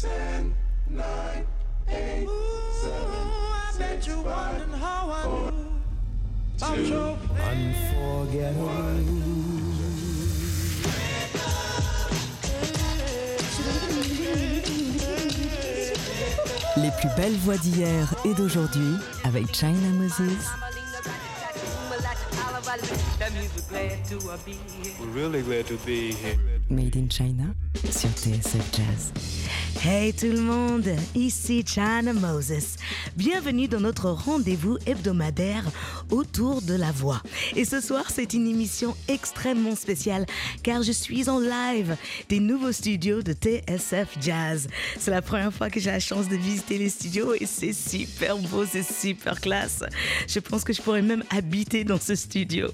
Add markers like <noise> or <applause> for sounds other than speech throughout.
Ten, nine, eight, seven, six, five, four, two, Les plus belles voix d'hier et d'aujourd'hui avec China Moses. We're really glad to be here. Made in China sur TSF Jazz. Hey tout le monde, ici China Moses. Bienvenue dans notre rendez-vous hebdomadaire autour de la voix. Et ce soir, c'est une émission extrêmement spéciale car je suis en live des nouveaux studios de TSF Jazz. C'est la première fois que j'ai la chance de visiter les studios et c'est super beau, c'est super classe. Je pense que je pourrais même habiter dans ce studio.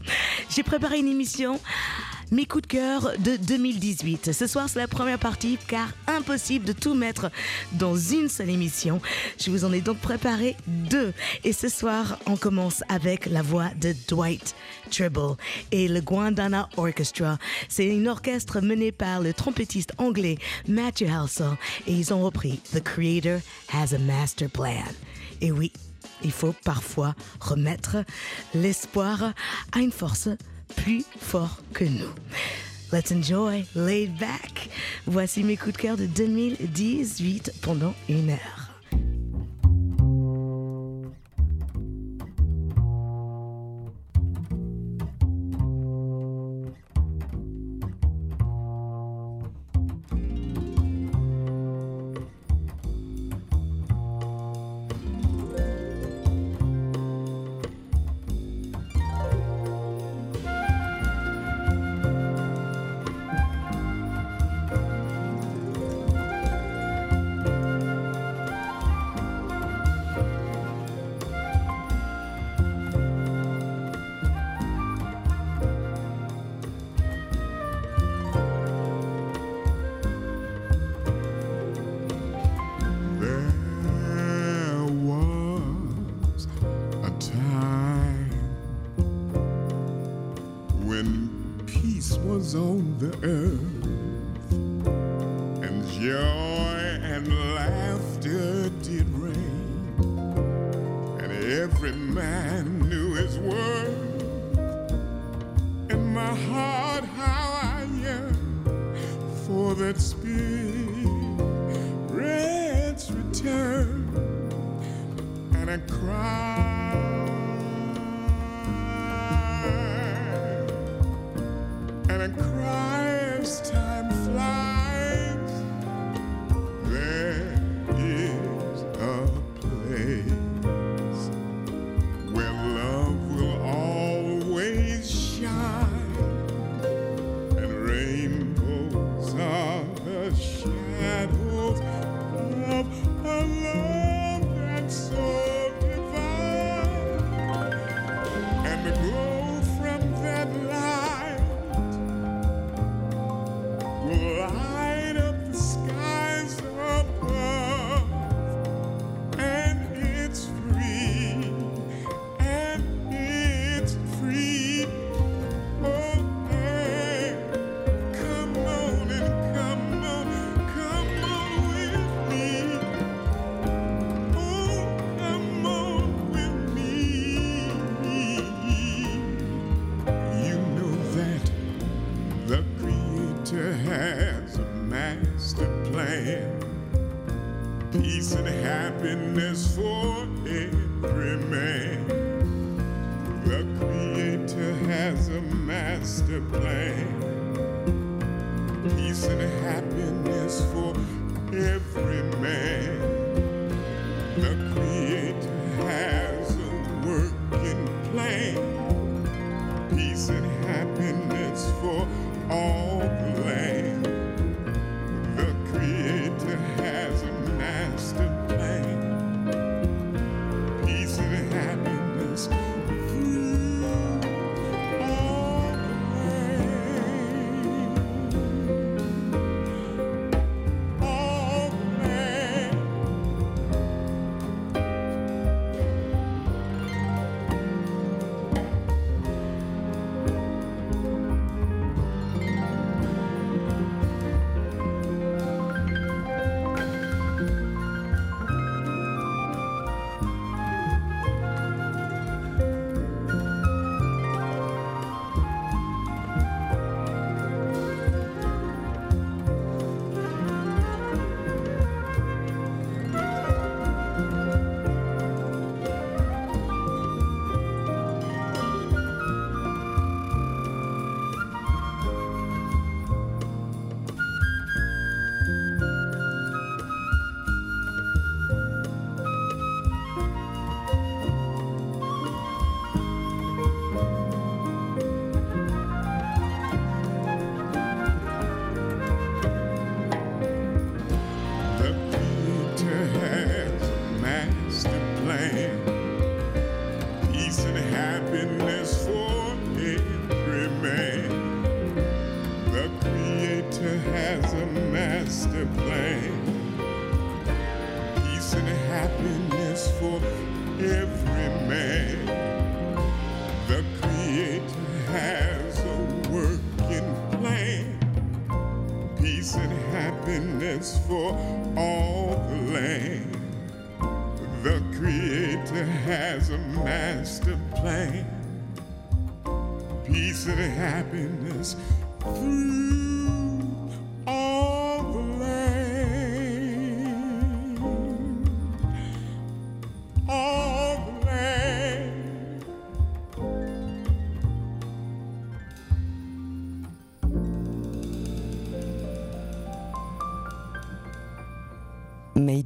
J'ai préparé une émission mes coups de cœur de 2018. Ce soir, c'est la première partie car impossible de tout mettre dans une seule émission. Je vous en ai donc préparé deux. Et ce soir, on commence avec la voix de Dwight Tribble et le Guandana Orchestra. C'est une orchestre menée par le trompettiste anglais Matthew Halsall et ils ont repris The Creator Has a Master Plan. Et oui, il faut parfois remettre l'espoir à une force plus fort que nous. Let's enjoy, laid back. Voici mes coups de cœur de 2018 pendant une heure. Cry, every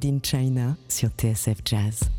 In China sur TSF Jazz.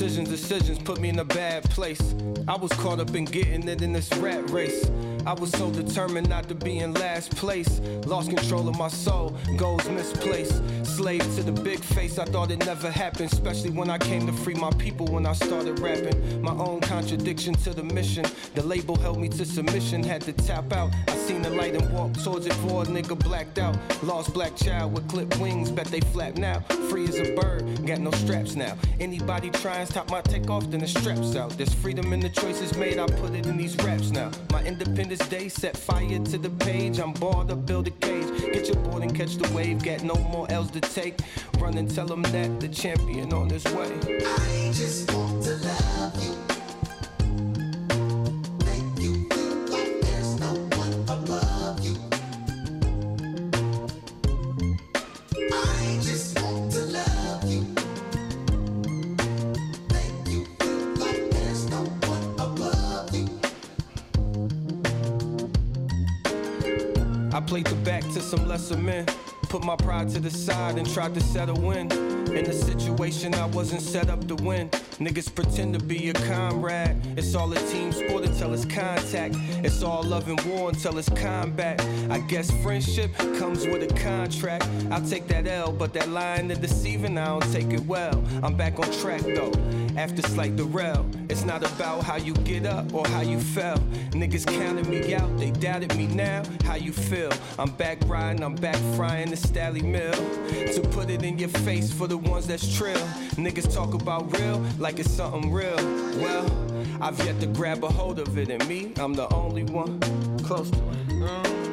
Decisions, decisions put me in a bad place. I was caught up in getting it in this rat race. I was so determined not to be in last place. Lost control of my soul, goals misplaced. Slave to the big face, I thought it never happened. Especially when I came to free my people when I started rapping. My own contradiction to the mission. The label held me to submission, had to tap out. I seen the light and walked towards it for a nigga blacked out. Lost black child with clipped wings, bet they flap now. Free as a bird, got no straps now. Anybody try and stop my takeoff, then the straps out. There's freedom in the choices made, I put it in these raps now. My independence day set fire to the page. I'm bored up, build a cage. Get your board and catch the wave, got no more L's to take. Run and tell them that the champion on his way. I just want my pride to the side and tried to settle in. In a situation I wasn't set up to win. Niggas pretend to be a comrade. It's all a team sport until it's contact. It's all love and war until it's combat. I guess friendship comes with a contract. I'll take that L, but that line of deceiving, I don't take it well. I'm back on track though. After slight derail, it's not about how you get up or how you fell. Niggas counted me out, they doubted me now. How you feel? I'm back riding, I'm back frying the Stally Mill. To put it in your face for the ones that's trill. Niggas talk about real like it's something real. Well, I've yet to grab a hold of it, and me, I'm the only one close to it. Mm.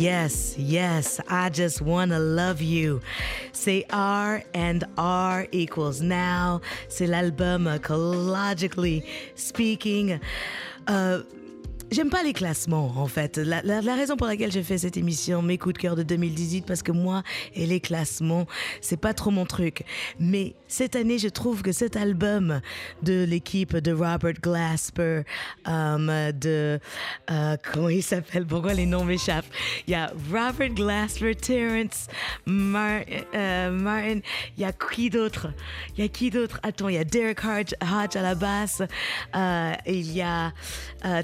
Yes, yes, I just wanna love you. C'est R and R equals now. C'est l'album uh, Ecologically Speaking. Euh, J'aime pas les classements, en fait. La, raison pour laquelle j'ai fait cette émission, mes coups de cœur de 2018, parce que moi et les classements, c'est pas trop mon truc. Mais cette année, je trouve que cet album de l'équipe de Robert Glasper, euh, de euh, comment il s'appelle? Pourquoi les noms m'échappent? Il y a Robert Glasper, Terrence euh, Martin. Il y a qui d'autre? Il y a qui d'autre? Attends, il y a Derek Hodge, à la basse. Euh, il y a euh,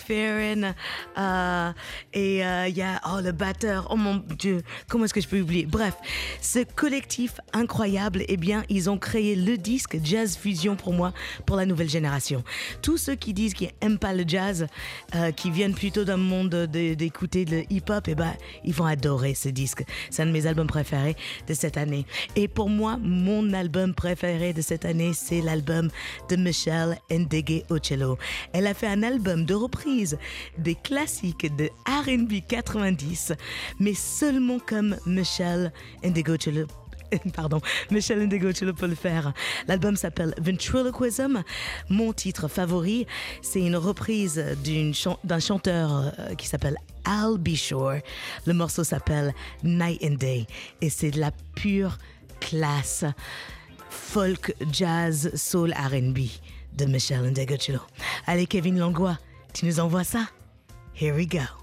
McFerrin. euh, et euh, il y a oh, le batteur. Oh mon Dieu, comment est-ce que je peux oublier? Bref, ce collectif incroyable, eh bien, ils ont créé le disque Jazz Fusion pour moi, pour la nouvelle génération. Tous ceux qui disent qu'ils n'aiment pas le jazz, euh, qui viennent plutôt d'un monde de- d'écouter le hip-hop, eh ben, ils vont adorer ce disque. C'est un de mes albums préférés de cette année. Et pour moi, mon album préféré de cette année, c'est l'album de Michelle Ndegue Ocello. Elle a fait un album de reprise des classiques de R&B 90, mais seulement comme Michelle Ndegue Ocello <laughs> Pardon, Michel Ndegochelo peut le faire. L'album s'appelle Ventriloquism. Mon titre favori, c'est une reprise d'un chanteur euh, qui s'appelle Al B. Shore. Le morceau s'appelle Night and Day et c'est de la pure classe folk, jazz, soul, R&B de Michel Ndegochelo. Allez, Kevin Langlois, tu nous envoies ça? Here we go.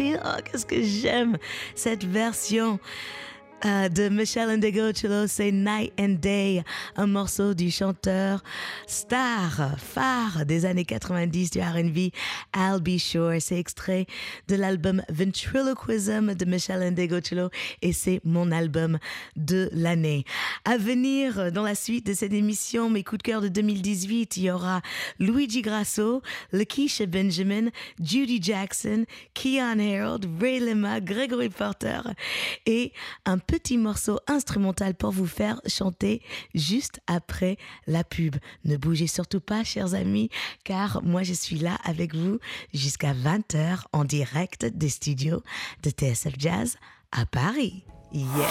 Oh, qu'est-ce que j'aime cette version. Euh, de Michel Ndegociolo, c'est Night and Day, un morceau du chanteur star, phare des années 90 du R&B, I'll Be Sure. C'est extrait de l'album Ventriloquism de Michel Ndegociolo et c'est mon album de l'année. À venir dans la suite de cette émission, mes coups de cœur de 2018, il y aura Luigi Grasso, Lakeisha Benjamin, Judy Jackson, Keon Harold, Ray Lima, Gregory Porter et un morceau instrumental pour vous faire chanter juste après la pub. Ne bougez surtout pas, chers amis, car moi je suis là avec vous jusqu'à 20h en direct des studios de TSF Jazz à Paris. Yeah!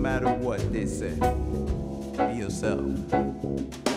Matter what they say, be yourself. yourself.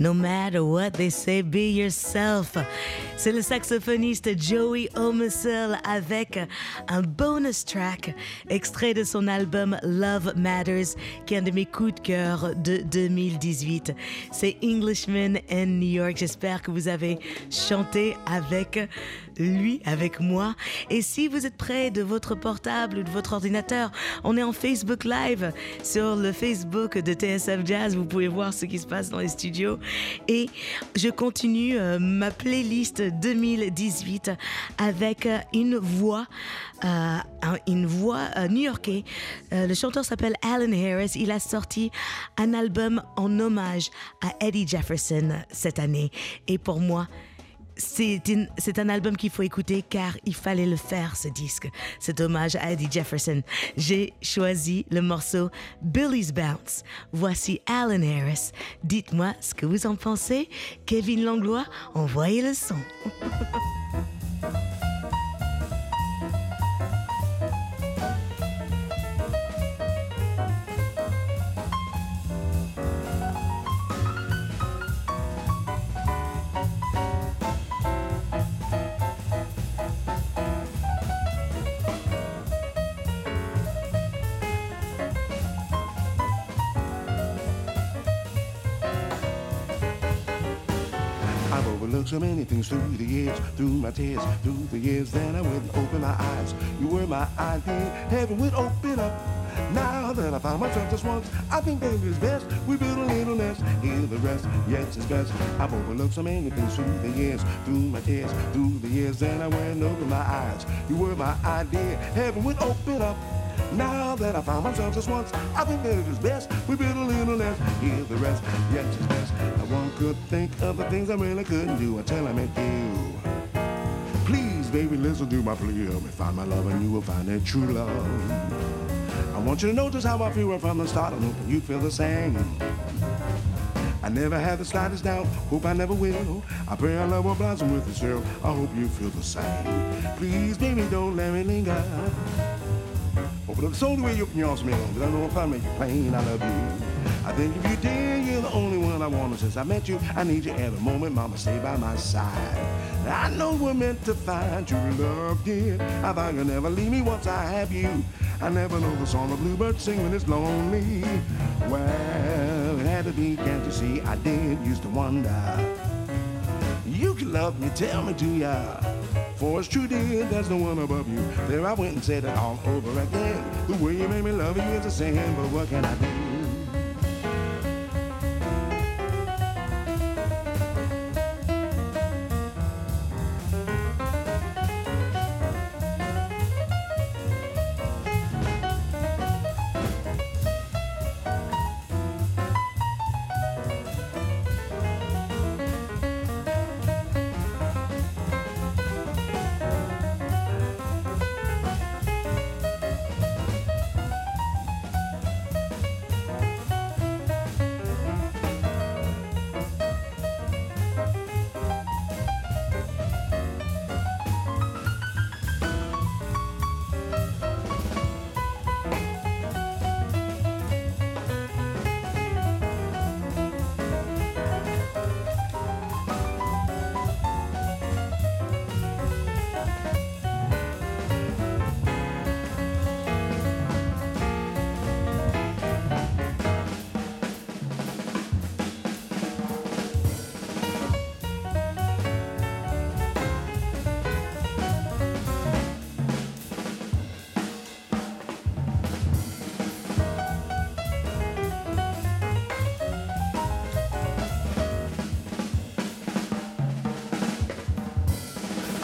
No matter what they say. Be yourself. C'est le saxophoniste Joey Omusel avec un bonus track extrait de son album Love Matters, qui est un de mes coups de cœur de 2018. C'est Englishman in New York. J'espère que vous avez chanté avec lui, avec moi. Et si vous êtes près de votre portable ou de votre ordinateur, on est en Facebook Live sur le Facebook de TSF Jazz. Vous pouvez voir ce qui se passe dans les studios. Et je continue euh, ma playlist 2018 avec euh, une voix, euh, un- une voix new-yorkais. Le chanteur s'appelle Alan Harris. Il a sorti un album en hommage à Eddie Jefferson cette année. Et pour moi, c'est un album qu'il faut écouter car il fallait le faire, ce disque. Cet hommage à Eddie Jefferson. J'ai choisi le morceau Billy's Bounce. Voici Alan Harris. Dites-moi ce que vous en pensez. Kevin Langlois, envoyez le son. <laughs> I've so many things through the years, through my tears, through the years. Then I wouldn't open my eyes. You were my idea. Heaven would open up. Now that I found myself just once, I think it's best we build a little nest. Hear the rest, yes, it's best. I've overlooked so many things through the years, through my tears, through the years. Then I went over my eyes. You were my idea. Heaven would open up. Now that I found myself just once, I think that it is best we build a little nest. Hear the rest, yes, it's best. Now one could think of the things I really couldn't do until I met you. Please, baby, listen to my plea. Help me find my love, and you will find that true love. I want you to know just how I feel right from the start. I'm hoping you feel the same. I never had the slightest doubt, hope I never will. I pray our love will blossom with still. I hope you feel the same. Please, baby, don't let me linger. Up the soul the way you yours to me, because I know if I make it plain, I love you. I think if you did, you're the only one I want. Since I met you, I need you every moment, mama, stay by my side. I know we're meant to find true love, yeah. I thought you'll never leave me once I have you. I never know the song the bluebird sing when it's lonely. Well, it had to be, can't you see? I did used to wonder. You can love me, tell me to ya. For it's true, dear, there's no one above you. There I went and said it all over again. The way you made me love you is a sin, but what can I do?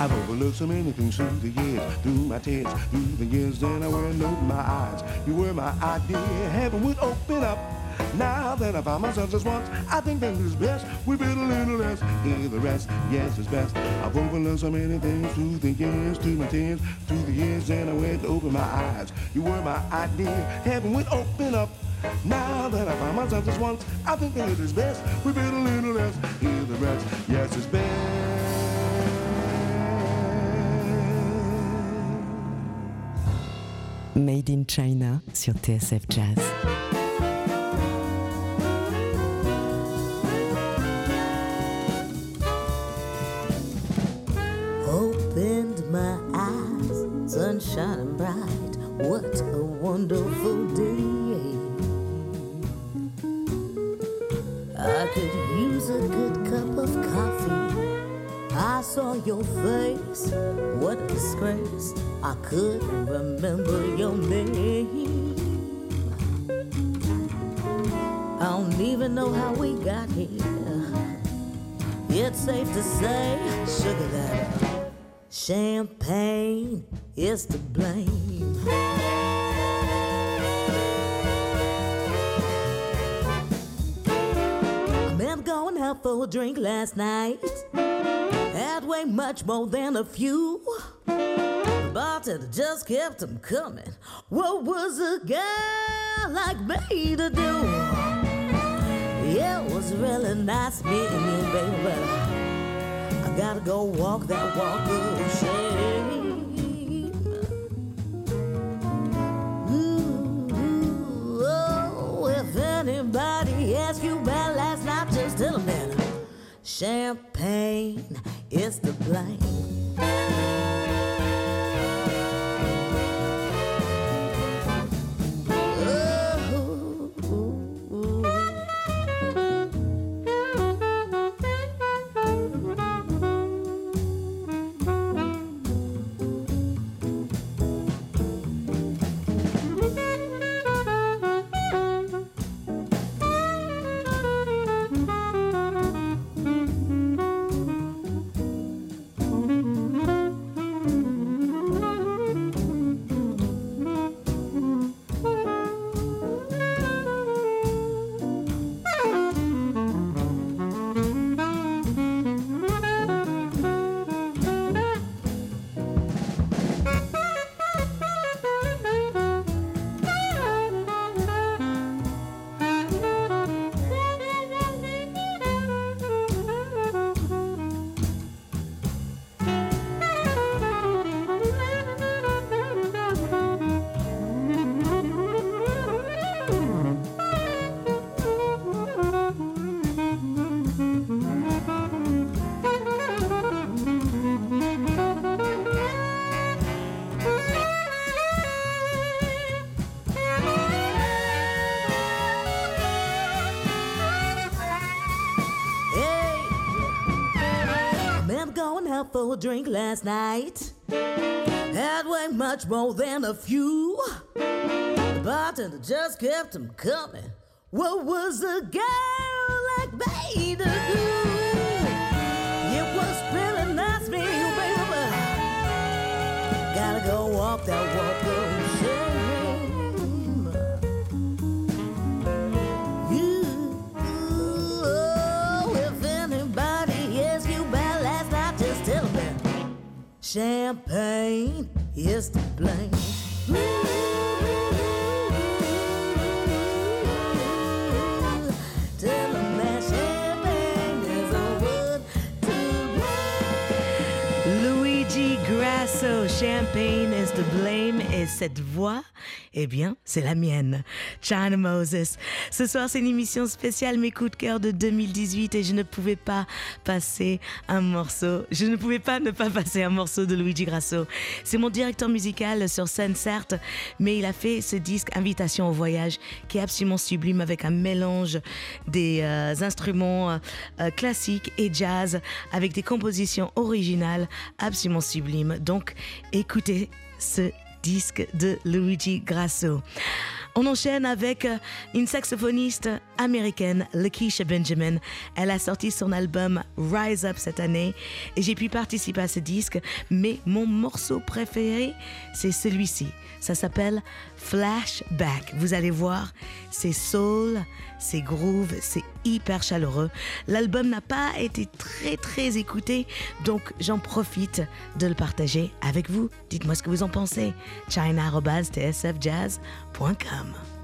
I've overlooked so many things through the years, through my tears, through the years. Then I wear no my eyes. You were my idea. Heaven would open up. Now that I found myself just once, I think that it's best we build a little less. Hear the rest, yes, it's best. I've overlearned so many things through the years, through my tears, through the years, and I went to open my eyes. You were my idea, heaven would open up. Now that I found myself just once, I think that it is best we build a little less. Hear the rest, yes, it's best. Made in China sur TSF Jazz. I couldn't remember your name. I don't even know how we got here. It's safe to say, sugar that champagne is to blame. I meant going out for a drink last night. Had way much more than a few. The bartender just kept them coming. What was a girl like me to do? Yeah, it was really nice meeting you, baby, but I gotta go walk that walk of shame. Ooh, oh, if anybody asks you about last night, just tell them that champagne is to blame. Drink last night. Had way much more than a few. The bartender just kept them coming. What was a girl like me to do? Champagne is to blame. Luigi Grasso, Champagne is to blame. Et cette voix, eh bien, c'est la mienne. China Moses. Ce soir, c'est une émission spéciale Mes coups de cœur de 2018 et je ne pouvais pas passer un morceau. Je ne pouvais pas ne pas passer un morceau de Luigi Grasso. C'est mon directeur musical sur scène, certes, mais il a fait ce disque Invitation au voyage qui est absolument sublime avec un mélange des euh, instruments euh, euh, classiques et jazz avec des compositions originales absolument sublimes. Donc, écoutez ce disque de Luigi Grasso. On enchaîne avec une saxophoniste américaine, Lakeisha Benjamin. Elle a sorti son album Rise Up cette année et j'ai pu participer à ce disque, mais mon morceau préféré, c'est celui-ci. Ça s'appelle Flashback. Vous allez voir, c'est soul, c'est groove, c'est hyper chaleureux. L'album n'a pas été très très écouté, donc j'en profite de le partager avec vous. Dites-moi ce que vous en pensez. china.tsfjazz.com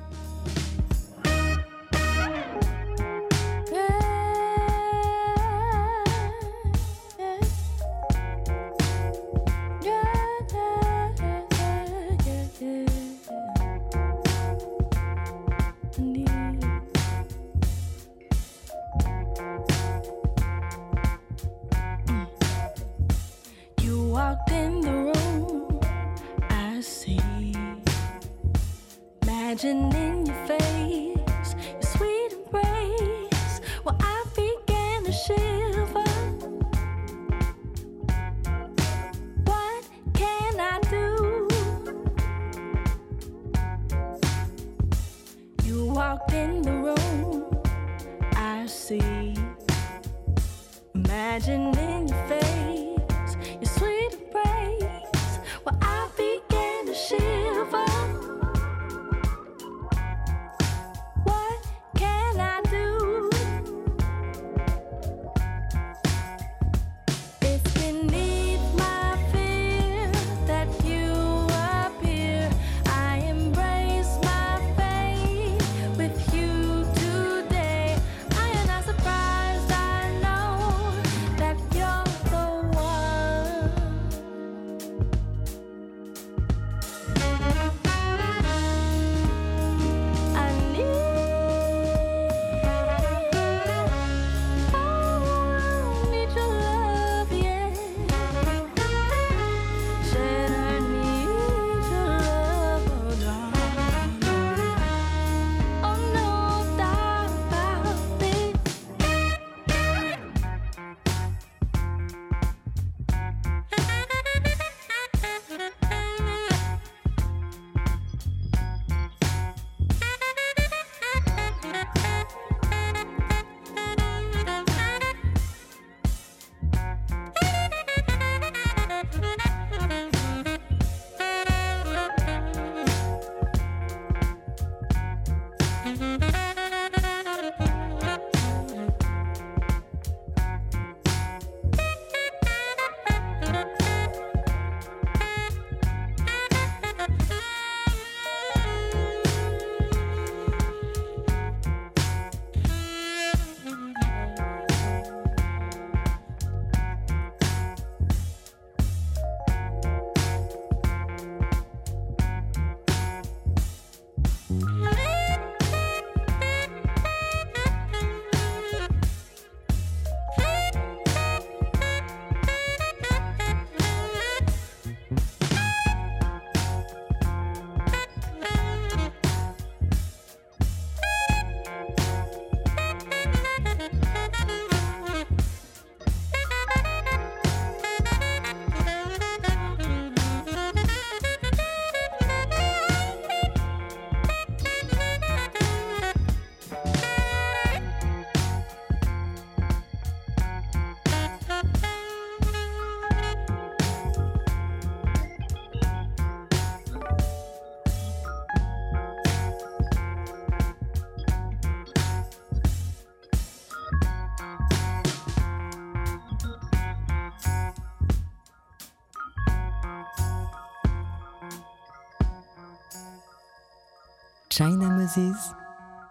Moses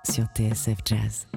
sur TSF Jazz.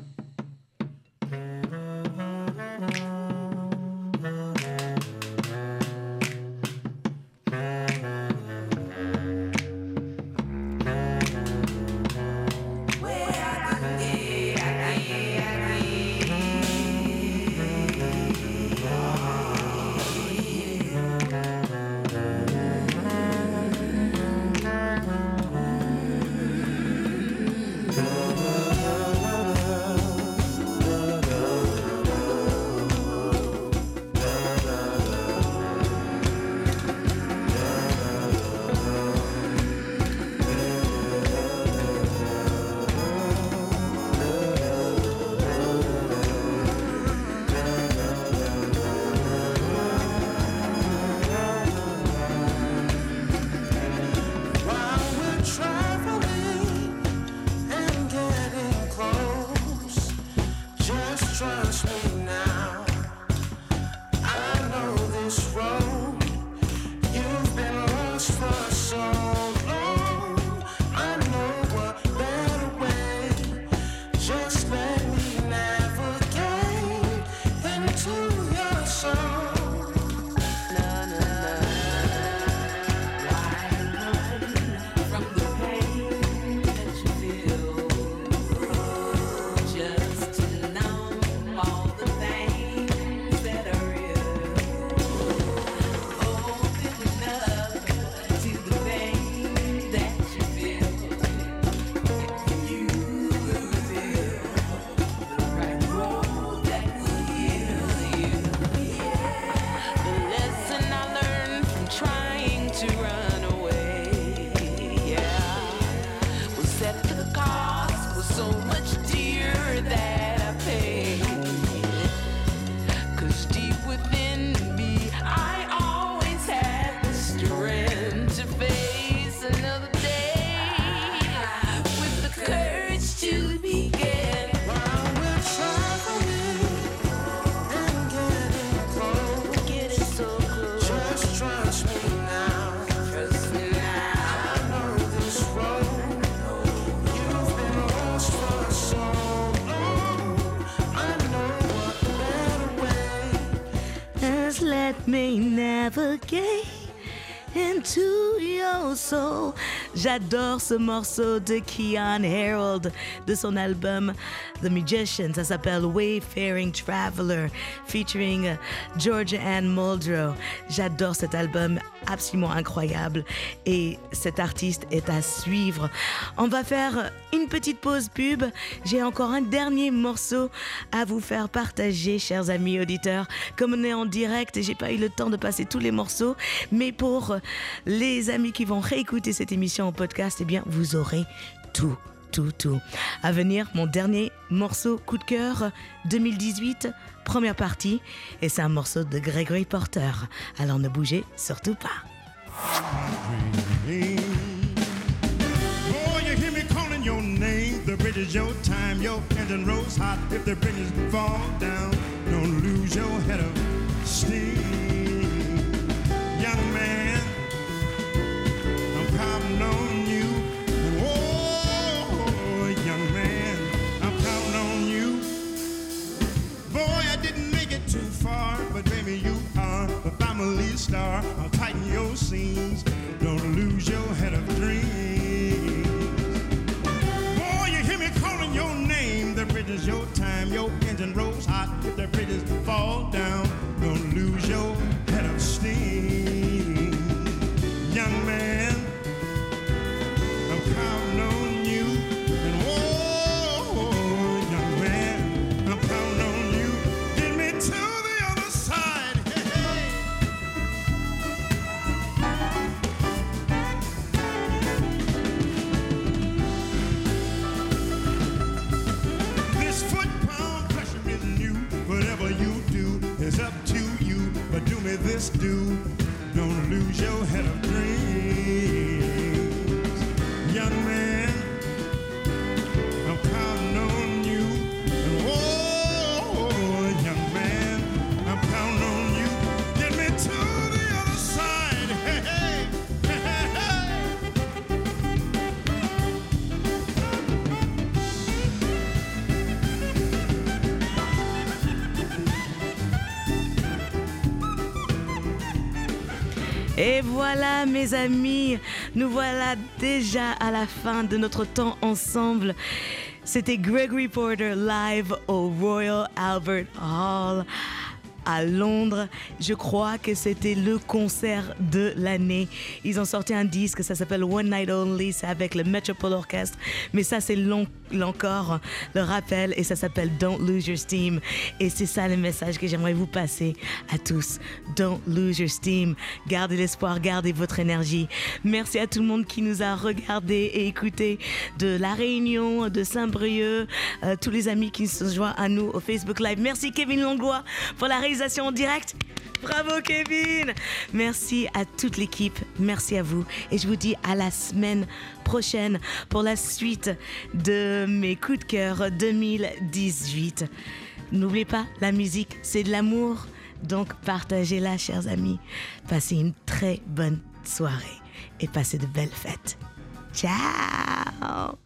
touch navigate into your soul. J'adore ce morceau de Keon Harold de son album The Magician. Ça s'appelle Wayfaring Traveler featuring euh, Georgia Ann Muldrow. J'adore cet album absolument incroyable et cet artiste est à suivre. On va faire une petite pause pub. J'ai encore un dernier morceau à vous faire partager, chers amis auditeurs. Comme on est en direct, j'ai pas eu le temps de passer tous les morceaux, mais pour les amis qui vont réécouter cette émission en podcast, eh bien, vous aurez tout. Tout, tout. À venir, mon dernier morceau coup de cœur 2018, première partie, et c'est un morceau de Gregory Porter. Alors ne bougez surtout pas. Oh. Do. Don't lose your head voilà mes amis, nous voilà déjà à la fin de notre temps ensemble. C'était Gregory Porter live au Royal Albert Hall à Londres. Je crois que c'était le concert de l'année. Ils ont sorti un disque, ça s'appelle One Night Only, c'est avec le Metropole Orchestra. Mais ça, c'est long, encore le rappel et ça s'appelle Don't Lose Your Steam. Et c'est ça le message que j'aimerais vous passer à tous. Don't lose your steam. Gardez l'espoir, gardez votre énergie. Merci à tout le monde qui nous a regardé et écouté de La Réunion, de Saint-Brieuc, euh, tous les amis qui se joignent à nous au Facebook Live. Merci Kevin Langlois pour la réalisation en direct. Bravo Kevin Merci à toute l'équipe, merci à vous et je vous dis à la semaine prochaine pour la suite de mes coups de cœur 2018. N'oubliez pas, la musique c'est de l'amour, donc partagez-la chers amis. Passez une très bonne soirée et passez de belles fêtes. Ciao